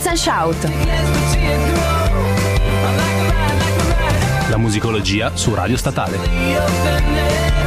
Ritz and Shout. La musicologia su Radio Statale.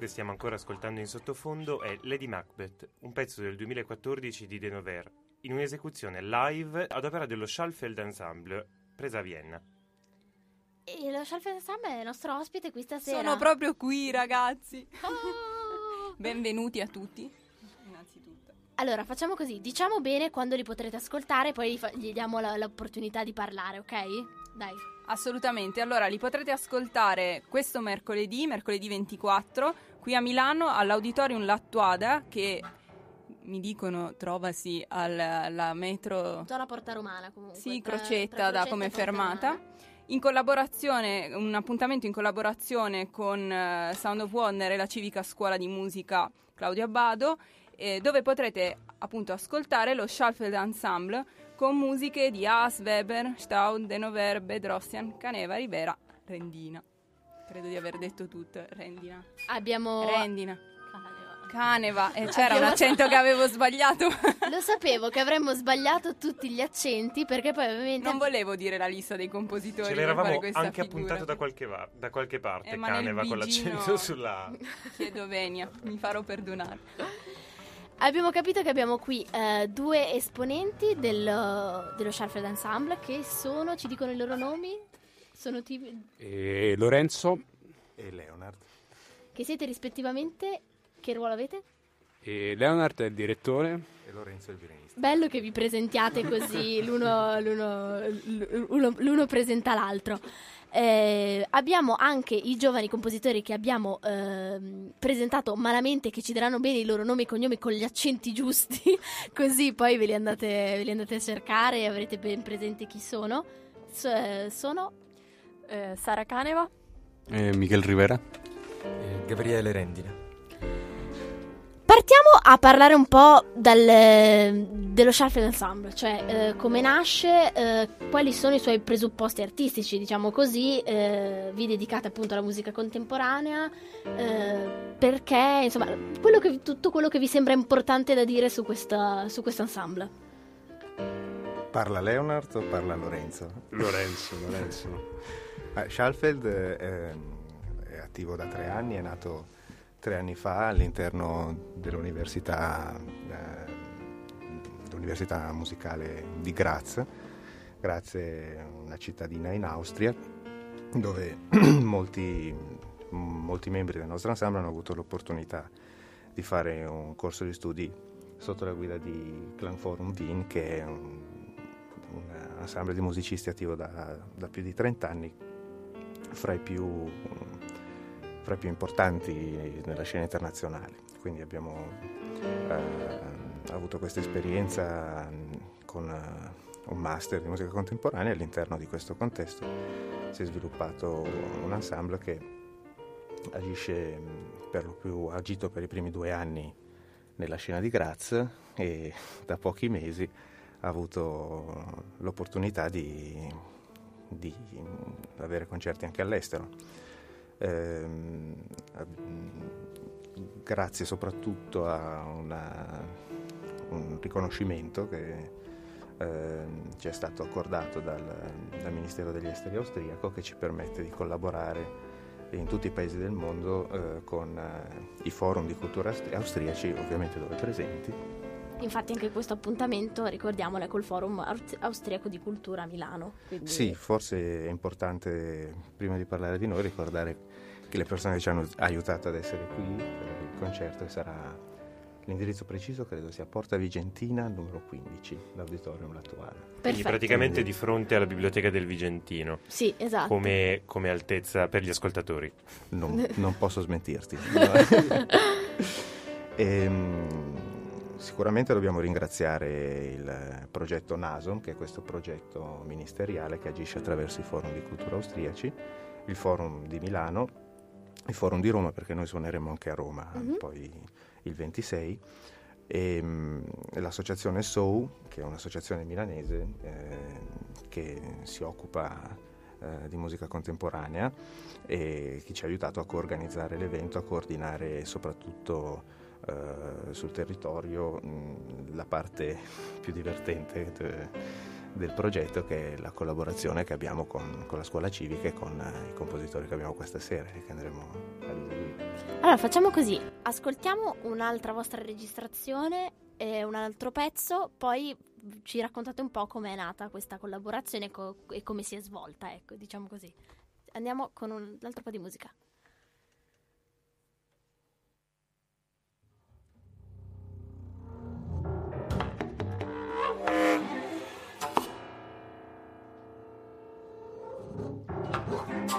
Che stiamo ancora ascoltando in sottofondo è Lady Macbeth, un pezzo del 2014 di Denover, in un'esecuzione live ad opera dello Schallfeld Ensemble, presa a Vienna. E lo Schallfeld Ensemble è il nostro ospite qui stasera. Sono proprio qui, ragazzi. Oh! Benvenuti a tutti. Innanzitutto. Allora, facciamo così, diciamo bene quando li potrete ascoltare, poi gli, fa- gli diamo la- l'opportunità di parlare, ok? Dai. Assolutamente. Allora, li potrete ascoltare questo mercoledì, mercoledì 24, qui a Milano all'Auditorium Lattuada che mi dicono trovasi al- alla metro Zona Porta Romana comunque. Sì, tra- Crocetta tra da come fermata. In collaborazione, un appuntamento in collaborazione con eh, Sound of Wonder e la Civica Scuola di Musica Claudio Abbado, eh, dove potrete appunto ascoltare lo Schallfeld Ensemble con musiche di Haas, Weber, Staud, Denover, Bedrossian, Caneva, Rivera, Rendina. Credo di aver detto tutto, Rendina. Abbiamo... Rendina. Caneva. Caneva, e c'era un accento che avevo sbagliato. Lo sapevo che avremmo sbagliato tutti gli accenti perché poi ovviamente... Non volevo dire la lista dei compositori. Ce l'eravamo anche figura. appuntato da qualche, va- da qualche parte, Eh, Caneva con l'accento sulla... Chiedo venia, mi farò perdonare. Abbiamo capito che abbiamo qui eh, due esponenti del- dello Schallfeld Ensemble che sono, ci dicono i loro nomi? Sono tipi- E Lorenzo e Leonard. che siete rispettivamente? Che ruolo avete? e Leonard è il direttore. E Lorenzo è il violinista. Bello che vi presentiate così, l'uno, l'uno- l'uno- l'uno presenta l'altro. Eh, abbiamo anche i giovani compositori che abbiamo ehm, presentato malamente, che ci daranno bene i loro nomi e cognomi con gli accenti giusti, così poi ve li andate, ve li andate a cercare e avrete ben presente chi sono. So- eh, sono Eh, Sara Caneva. Michel Rivera. Gabriele Rendina. Partiamo a parlare un po' dal- dello Schallfeld Ensemble, cioè eh, come nasce, eh, quali sono i suoi presupposti artistici, diciamo così, eh, vi dedicate appunto alla musica contemporanea, eh, perché insomma quello che- tutto quello che vi sembra importante da dire su, questa, su questo ensemble. Parla Leonard o parla Lorenzo? Lorenzo, Lorenzo. Ah, Schalfeld eh, è attivo da tre anni, è nato tre anni fa all'interno dell'università, eh, musicale di Graz. Graz è una cittadina in Austria dove molti, molti membri del nostro ensemble hanno avuto l'opportunità di fare un corso di studi sotto la guida di Klangforum Wien, che è un, un ensemble di musicisti attivo da, da più di 30 anni, fra i più, fra i più importanti nella scena internazionale. Quindi abbiamo eh, avuto questa esperienza con eh, un master di musica contemporanea all'interno di questo contesto si è sviluppato un ensemble che agisce per lo più ha agito per i primi due anni nella scena di Graz e da pochi mesi ha avuto l'opportunità di, di avere concerti anche all'estero. Ehm, grazie soprattutto a una- un riconoscimento che ehm, ci è stato accordato dal, dal Ministero degli Esteri austriaco che ci permette di collaborare in tutti i paesi del mondo eh, con eh, i forum di cultura austri- austriaci, ovviamente dove presenti. Infatti anche questo appuntamento, ricordiamolo, è col Forum Aust- Austriaco di Cultura a Milano. quindi- Sì, forse è importante, prima di parlare di noi, ricordare che le persone che ci hanno aiutato ad essere qui per il concerto sarà l'indirizzo preciso, credo sia Porta Vigentina, numero 15, l'auditorium attuale. Quindi Perfetto. praticamente di fronte alla biblioteca del Vigentino, Sì, esatto. come, come altezza per gli ascoltatori. Non, non posso smentirti. Ehm, sicuramente dobbiamo ringraziare il progetto NASOM, che è questo progetto ministeriale che agisce attraverso i forum di cultura austriaci, il forum di Milano, il forum di Roma, perché noi suoneremo anche a Roma Mhm. poi il 26, e mm, l'associazione SOU, che è un'associazione milanese eh, che si occupa eh, di musica contemporanea e che ci ha aiutato a coorganizzare l'evento, a coordinare soprattutto eh, sul territorio mh, la parte più divertente de- del progetto che è la collaborazione che abbiamo con, con la scuola civica e con eh, i compositori che abbiamo questa sera e che andremo ad eseguire. Allora facciamo così, ascoltiamo un'altra vostra registrazione e un altro pezzo, poi ci raccontate un po' com'è nata questa collaborazione co- e come si è svolta, ecco, diciamo così. Andiamo con un altro po' di musica. Di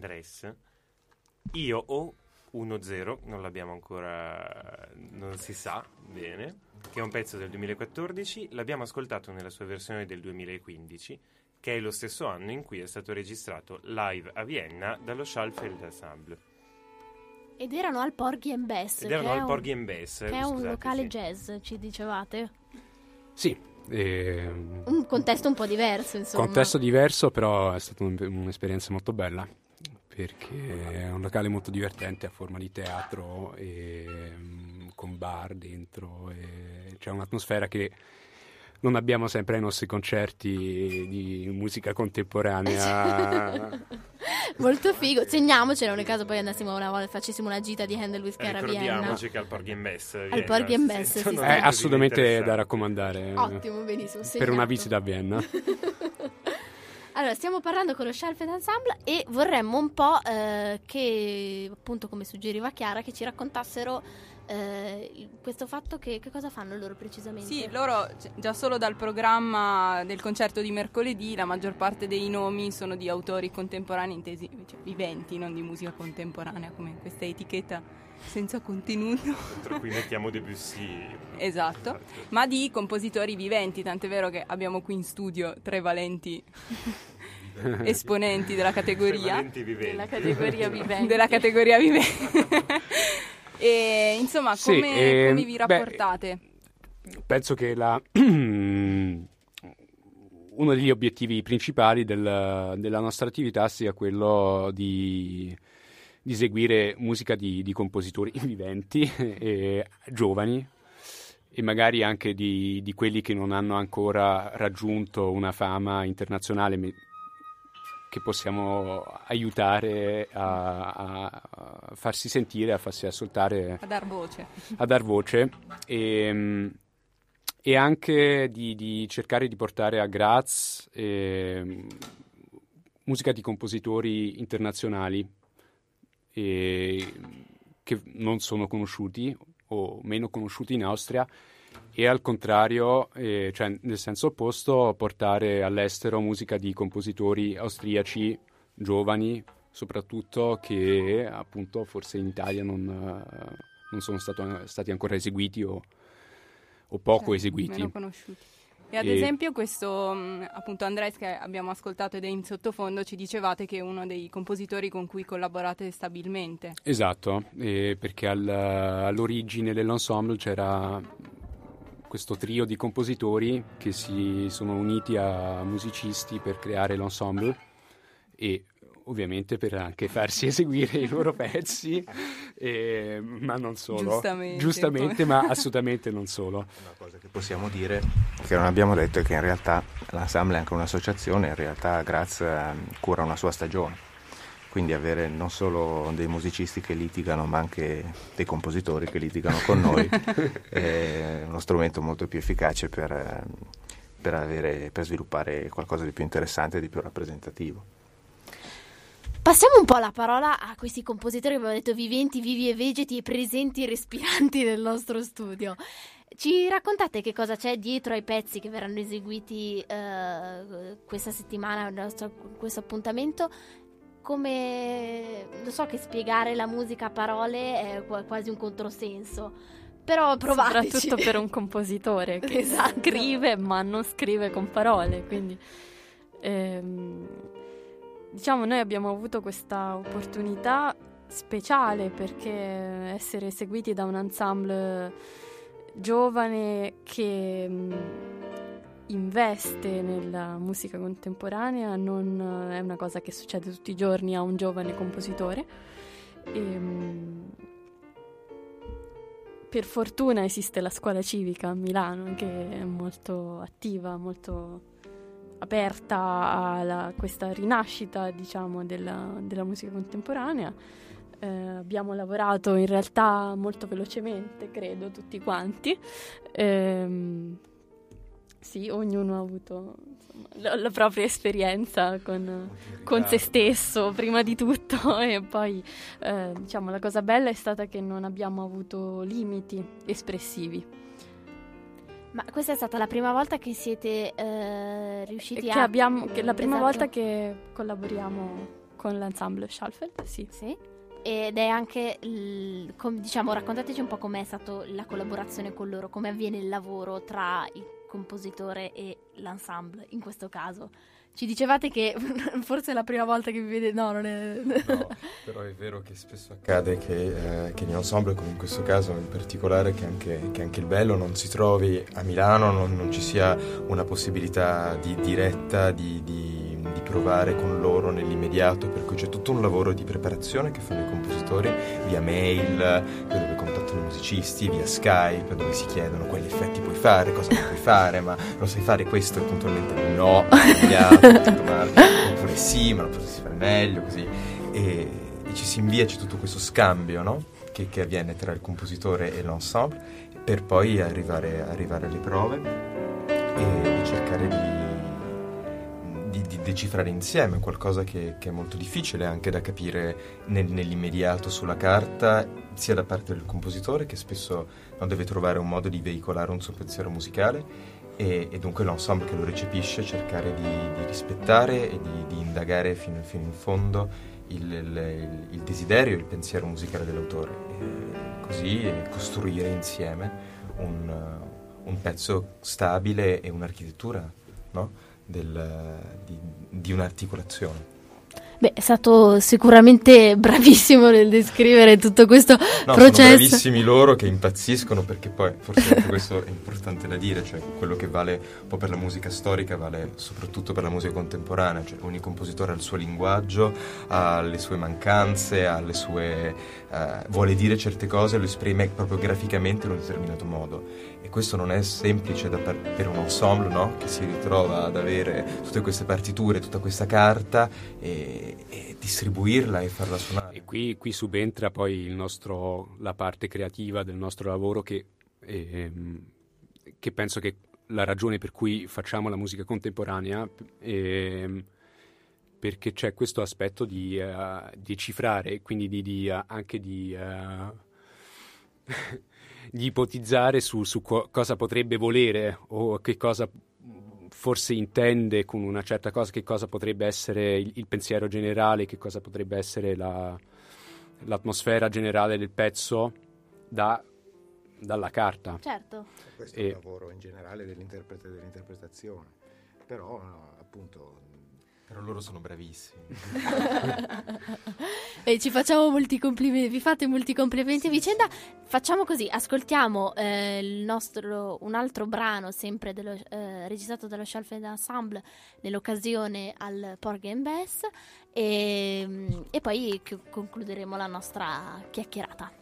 Andres. Io ho 1-0, non l'abbiamo ancora, non si sa bene, che è un pezzo del 2014, l'abbiamo ascoltato nella sua versione del 2015, che è lo stesso anno in cui è stato registrato live a Vienna dallo Schallfeld Ensemble. Ed erano al Porgy and Bess. Ed erano al Porgy and Bess. Che è un locale sì. jazz, ci dicevate. Sì, ehm, Un contesto un po' diverso, insomma. contesto diverso, però è stata un- un'esperienza molto bella perché è un locale molto divertente a forma di teatro e, mm, con bar dentro e c'è un'atmosfera che non abbiamo sempre ai nostri concerti di musica contemporanea. Molto figo. Segniamocelo nel caso poi andassimo una volta, facessimo una gita di Handel with Care a Vienna. Ricordiamoci che al Porgy and Bess. Al Vienna Porgy and si Bess, sentono sì, è sì. cose assolutamente da raccomandare Ottimo, benissimo. per segnato. una visita a Vienna. Allora, stiamo parlando con lo Shelfed Ensemble e vorremmo un po' eh, che, appunto, come suggeriva Chiara, che ci raccontassero eh, questo fatto che, che cosa fanno loro precisamente? Sì, loro già solo dal programma del concerto di mercoledì la maggior parte dei nomi sono di autori contemporanei intesi cioè, viventi, non di musica contemporanea come questa etichetta senza contenuto. Tra cui mettiamo Debussy. Esatto, ma di compositori viventi, tant'è vero che abbiamo qui in studio tre valenti esponenti della categoria. Valenti viventi. Della categoria viventi. della categoria viventi. e insomma, Sì, come, ehm, come vi beh, rapportate? Penso che la- uno degli obiettivi principali del- della nostra attività sia quello di, di eseguire musica di, di compositori viventi e giovani e magari anche di, di quelli che non hanno ancora raggiunto una fama internazionale che possiamo aiutare a, a- a farsi sentire, a farsi ascoltare A dar voce. a dar voce e, e anche di, di cercare di portare a Graz eh, musica di compositori internazionali e che non sono conosciuti o meno conosciuti in Austria e al contrario, eh, cioè nel senso opposto, portare all'estero musica di compositori austriaci giovani, soprattutto che appunto forse in Italia non, non sono stato- stati ancora eseguiti o, o poco Cioè, eseguiti. meno conosciuti. E ad E- esempio questo, mh, appunto Andres che abbiamo ascoltato ed è in sottofondo, ci dicevate che è uno dei compositori con cui collaborate stabilmente. Esatto, eh, perché al- all'origine dell'ensemble c'era questo trio di compositori che si sono uniti a musicisti per creare l'ensemble e ovviamente per anche farsi eseguire i loro pezzi, eh, ma non solo. Giustamente. Giustamente, ma assolutamente non solo. Una cosa che possiamo dire, che non abbiamo detto, è che in realtà l'ensemble è anche un'associazione, in realtà Graz eh, cura una sua stagione. Quindi avere non solo dei musicisti che litigano, ma anche dei compositori che litigano con noi è uno strumento molto più efficace per, eh, per avere- per sviluppare qualcosa di più interessante e di più rappresentativo. Passiamo un po' la parola a questi compositori che abbiamo detto viventi, vivi e vegeti e presenti e respiranti nel nostro studio. Ci raccontate che cosa c'è dietro ai pezzi che verranno eseguiti eh, questa settimana, nostro- questo appuntamento? Come lo so che spiegare la musica a parole è qua- quasi un controsenso, però provateci. Soprattutto per un compositore che Esatto. scrive ma non scrive con parole, quindi ehm, diciamo noi abbiamo avuto questa opportunità speciale perché essere seguiti da un ensemble giovane che mh, investe nella musica contemporanea non è una cosa che succede tutti i giorni a un giovane compositore. E, mh, per fortuna esiste la scuola civica a Milano che è molto attiva, molto aperta a questa rinascita, diciamo, della, della musica contemporanea. Eh, abbiamo lavorato in realtà molto velocemente, credo, tutti quanti. Ehm, sì, ognuno ha avuto insomma, la, la propria esperienza con, con se stesso prima di tutto e poi eh, diciamo la cosa bella è stata che non abbiamo avuto limiti espressivi Ma questa è stata la prima volta che siete eh, riusciti che a... abbiamo che la prima Esatto. volta che collaboriamo con l'ensemble Schalfeld sì Sì. Ed è anche, il- com- diciamo, raccontateci un po' com'è stata la collaborazione con loro, come avviene il lavoro tra il compositore e l'ensemble in questo caso. Ci dicevate che forse è la prima volta che vi vedete, no, non è... No, però è vero che spesso accade che, eh, che in ensemble, come in questo caso in particolare, che anche, che anche il bello non si trovi a Milano, non, non ci sia una possibilità di diretta di, di- di provare con loro nell'immediato, per cui c'è tutto un lavoro di preparazione che fanno i compositori via mail, dove contattano i musicisti, via Skype, dove si chiedono quali effetti puoi fare, cosa non puoi fare, ma lo sai fare questo e puntualmente no, oppure sì, ma lo potresti fare meglio, così e, e ci si invia, c'è tutto questo scambio no? che, che avviene tra il compositore e l'ensemble per poi arrivare, arrivare alle prove e, e cercare di, decifrare insieme, qualcosa che, che, è molto difficile anche da capire nel, nell'immediato sulla carta, sia da parte del compositore che spesso non deve trovare un modo di veicolare un suo pensiero musicale e, e dunque l'ensemble che lo recepisce cercare di, di rispettare e di, di indagare fino, fino, in fondo il, il, il desiderio il pensiero musicale dell'autore, e così costruire insieme un, un pezzo stabile e un'architettura no? Del, di, di un'articolazione. Beh, è stato sicuramente bravissimo nel descrivere tutto questo no, processo. Sono bravissimi loro che impazziscono perché poi, forse anche questo è importante da dire, cioè quello che vale un po' per la musica storica vale soprattutto per la musica contemporanea, cioè ogni compositore ha il suo linguaggio, ha le sue mancanze, ha le sue, uh, vuole dire certe cose, lo esprime proprio graficamente in un determinato modo questo non è semplice per, per, un ensemble no? che si ritrova ad avere tutte queste partiture, tutta questa carta e, e distribuirla e farla suonare. E qui, qui subentra poi nostro, la parte creativa del nostro lavoro che, eh, che, penso che la ragione per cui facciamo la musica contemporanea eh, perché c'è questo aspetto di uh, decifrare e quindi di, di, uh, anche di... Uh, di ipotizzare su, su co- cosa potrebbe volere o che cosa forse intende con una certa cosa, che cosa potrebbe essere il, il pensiero generale, che cosa potrebbe essere la, l'atmosfera generale del pezzo da, dalla carta. Certo. Questo e... è il lavoro in generale dell'interprete e dell'interpretazione, però no, appunto però loro sono bravissimi. e ci facciamo molti complimenti, vi fate molti complimenti a vicenda. Facciamo così, ascoltiamo eh, nostro, un altro brano sempre dello, eh, registrato dallo Shelfed Ensemble nell'occasione al Porgy and Bess e, e poi concluderemo la nostra chiacchierata.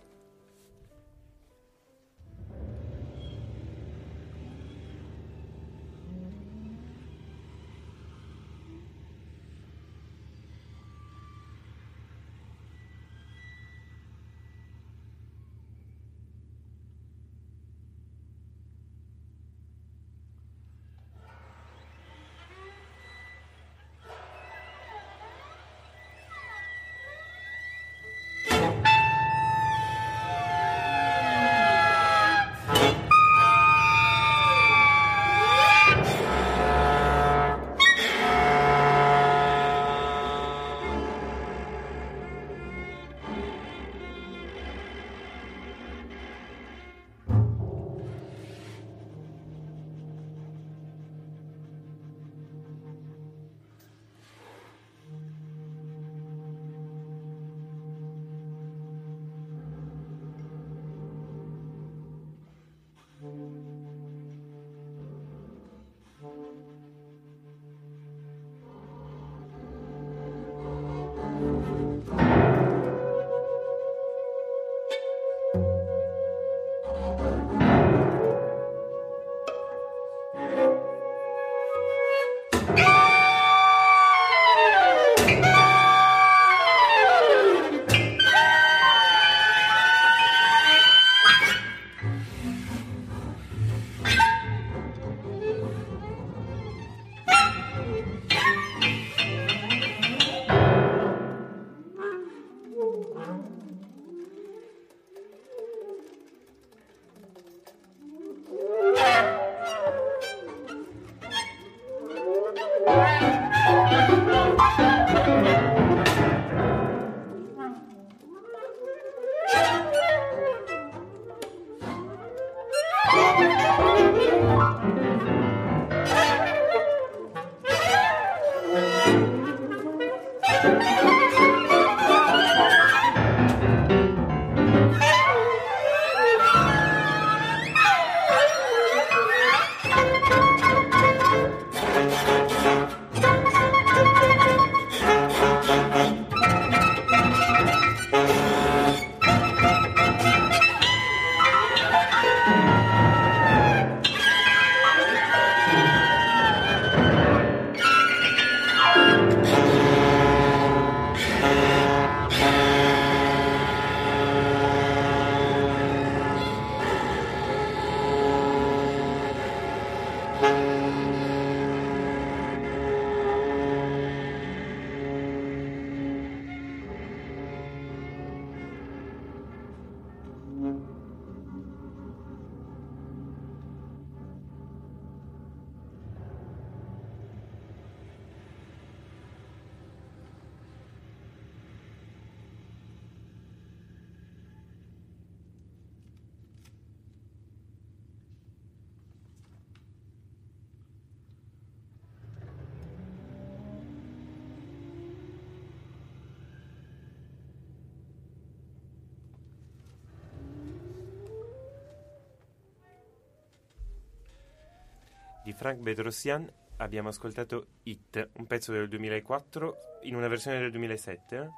Di Frank Bedrosian abbiamo ascoltato It, un pezzo del 2004 in una versione del 2007,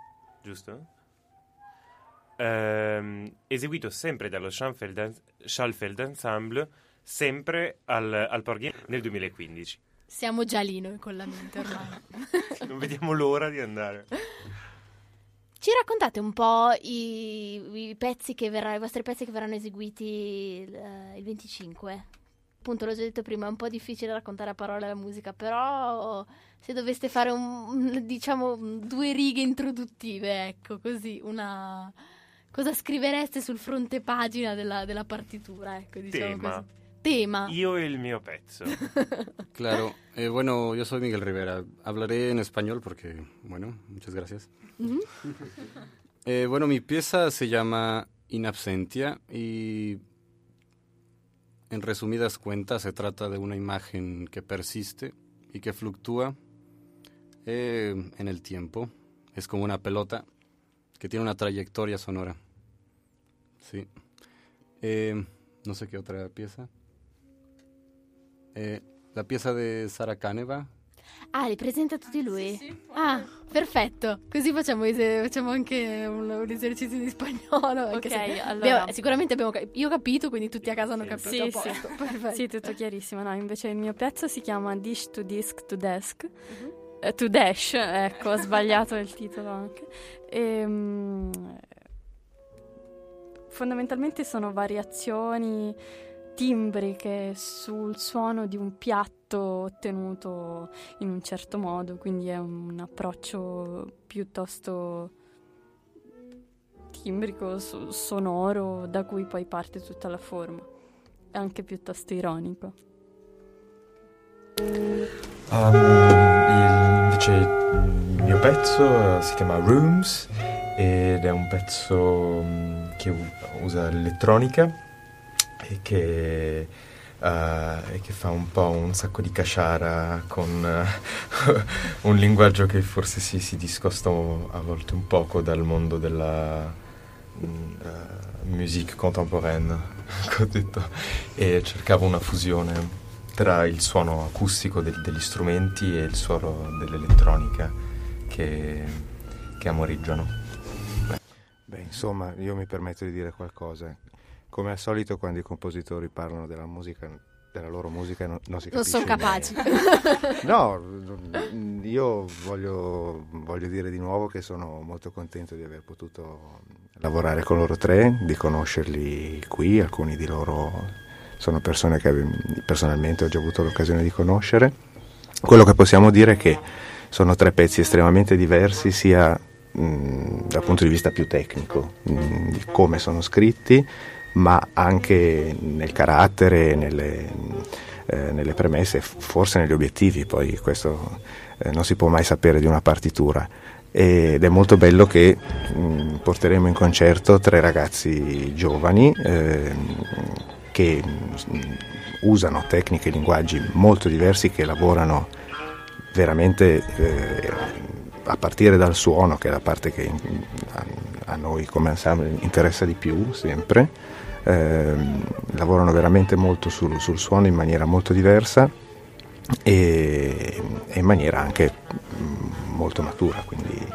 giusto? Ehm, eseguito sempre dallo Schalfeld, Schalfeld Ensemble, sempre al, al Porghi nel 2015. Siamo già lì noi con la mente ormai. non vediamo l'ora di andare. Ci raccontate un po' i, i, pezzi che verrà, i vostri pezzi che verranno eseguiti il, eh, il 25? Appunto, l'ho già detto prima, è un po' difficile raccontare a parole la musica, però se doveste fare un, diciamo due righe introduttive, ecco, così, una cosa scrivereste sul fronte pagina della, della partitura, ecco, diciamo Tema. così. Tema. Io e il mio pezzo. Claro, eh, bueno, yo soy Miguel Rivera. Hablaré en español porque, bueno, muchas gracias. Mhm. Eh, bueno, mi pieza se llama In Absentia y en resumidas cuentas se trata de una imagen que persiste y que fluctúa eh, en el tiempo. Es como una pelota que tiene una trayectoria sonora. Sí. Eh, no sé qué otra pieza. Eh, la pieza de Sara Caneva. Ah, li presenta tutti lui? Ah, perfetto. Così facciamo, facciamo anche un, un esercizio di spagnolo. Ok, se- allora- abbiamo- sicuramente abbiamo cap- io ho capito, quindi tutti a casa hanno capito. Sì, sì. Perfetto. Sì, tutto chiarissimo. No, invece il mio pezzo si chiama Dish to Disc to Desk. Mhm. Eh, to Dash, ecco, ho sbagliato il titolo anche. Ehm, fondamentalmente sono variazioni timbriche sul suono di un piatto ottenuto in un certo modo, quindi è un approccio piuttosto timbrico, so- sonoro, da cui poi parte tutta la forma, È anche piuttosto ironico. Um, invece il mio pezzo eh, si chiama Rooms ed è un pezzo mm, che usa l'elettronica e che, eh, e che fa un po' un sacco di casciara con eh, un linguaggio che forse si, si discosta a volte un poco dal mondo della mm, eh, musique contemporaine, ho detto, e cercavo una fusione tra il suono acustico del- degli strumenti e il suono dell'elettronica che, che amoreggiano. Beh, insomma, io mi permetto di dire qualcosa. Come al solito, quando i compositori parlano della musica, della loro musica, non, non si Non capisce sono capaci. No, io voglio, voglio dire di nuovo che sono molto contento di aver potuto lavorare con loro tre, di conoscerli qui, alcuni di loro sono persone che personalmente ho già avuto l'occasione di conoscere. Quello che possiamo dire è che sono tre pezzi estremamente diversi sia mh, dal punto di vista più tecnico, mh, di come sono scritti, ma anche nel carattere, nelle, eh, nelle premesse, forse negli obiettivi, poi questo eh, non si può mai sapere di una partitura. Ed è molto bello che mh, porteremo in concerto tre ragazzi giovani ehm, che mh, usano tecniche e linguaggi molto diversi, che lavorano veramente eh, a partire dal suono, che è la parte che in- a, noi come ensemble interessa di più sempre, ehm, lavorano veramente molto sul, sul suono in maniera molto diversa e, e in maniera anche mm, molto matura, quindi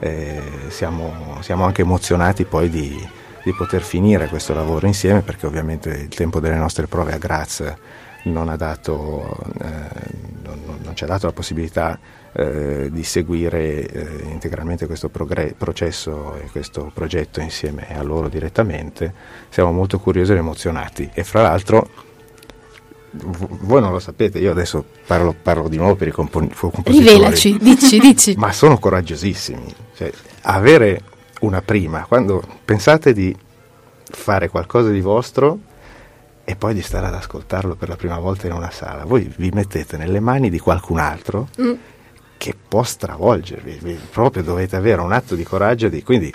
eh, siamo, siamo anche emozionati poi di, di poter finire questo lavoro insieme perché ovviamente il tempo delle nostre prove a Graz non, ha dato, eh, non- non ci ha dato la possibilità eh, di seguire eh, integralmente questo progre- processo e questo progetto insieme a loro direttamente. Siamo molto curiosi ed emozionati e fra l'altro v- voi non lo sapete, io adesso parlo, parlo di nuovo per i compon- compositori. Rivelaci, dici, dici. Ma sono coraggiosissimi. Cioè, avere una prima, quando pensate di fare qualcosa di vostro e poi di stare ad ascoltarlo per la prima volta in una sala, voi vi mettete nelle mani di qualcun altro Mm. Che può stravolgervi, vi- proprio dovete avere un atto di coraggio. Di, quindi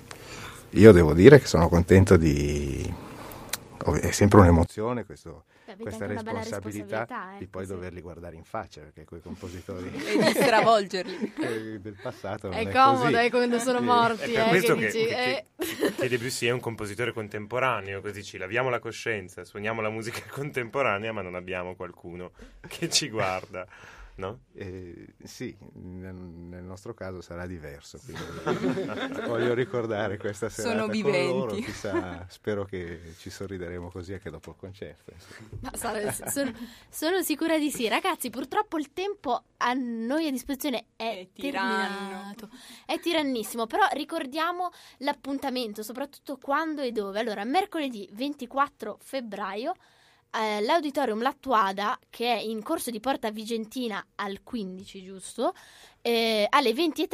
io devo dire che sono contento di, è sempre un'emozione questo, questa responsabilità, responsabilità, di ecco, poi sì. doverli guardare in faccia, perché quei compositori E di stravolgerli. eh, del passato non È è comodo così. eh, quando sono morti, È per eh, questo che che, dici, che- eh. che- che Debussy è un compositore contemporaneo, così ci laviamo la coscienza, suoniamo la musica contemporanea, ma non abbiamo qualcuno che ci guarda, no? Eh, sì, nel, nel nostro caso sarà diverso. voglio ricordare questa serata Sono con viventi. loro, chissà, spero che ci sorrideremo così anche dopo il concerto. sarà- sono, sono sicura di sì. Ragazzi, purtroppo il tempo a noi a disposizione è, È tiranno. È tirannissimo, però ricordiamo l'appuntamento, soprattutto quando e dove. Allora, mercoledì 24 febbraio eh, l'Auditorium Lattuada, che è in corso di Porta Vigentina al 15, giusto? Eh, alle 20.30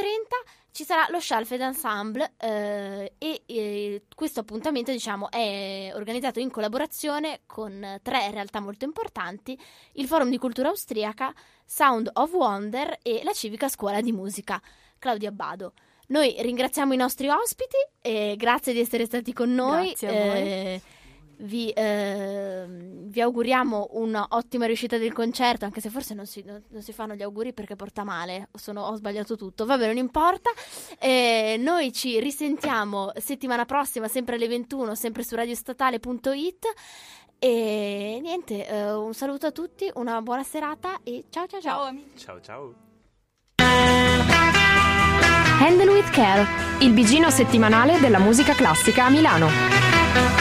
ci sarà lo Schalfed Ensemble eh, e eh, questo appuntamento diciamo è organizzato in collaborazione con tre realtà molto importanti, il Forum di Cultura Austriaca, Sound of Wonder e la Civica Scuola di Musica Claudio Abbado. Noi ringraziamo i nostri ospiti e grazie di essere stati con noi. Grazie a voi. Eh, vi, eh, vi auguriamo un'ottima riuscita del concerto, anche se forse non si, non- non si fanno gli auguri perché porta male, sono- ho sbagliato tutto, vabbè non importa. Eh, noi ci risentiamo settimana prossima, sempre alle 21, sempre su radiostatale.it. E niente, eh, un saluto a tutti, una buona serata e ciao ciao ciao. Ciao amici. Ciao ciao. Handle with Care, il bigino settimanale della musica classica a Milano.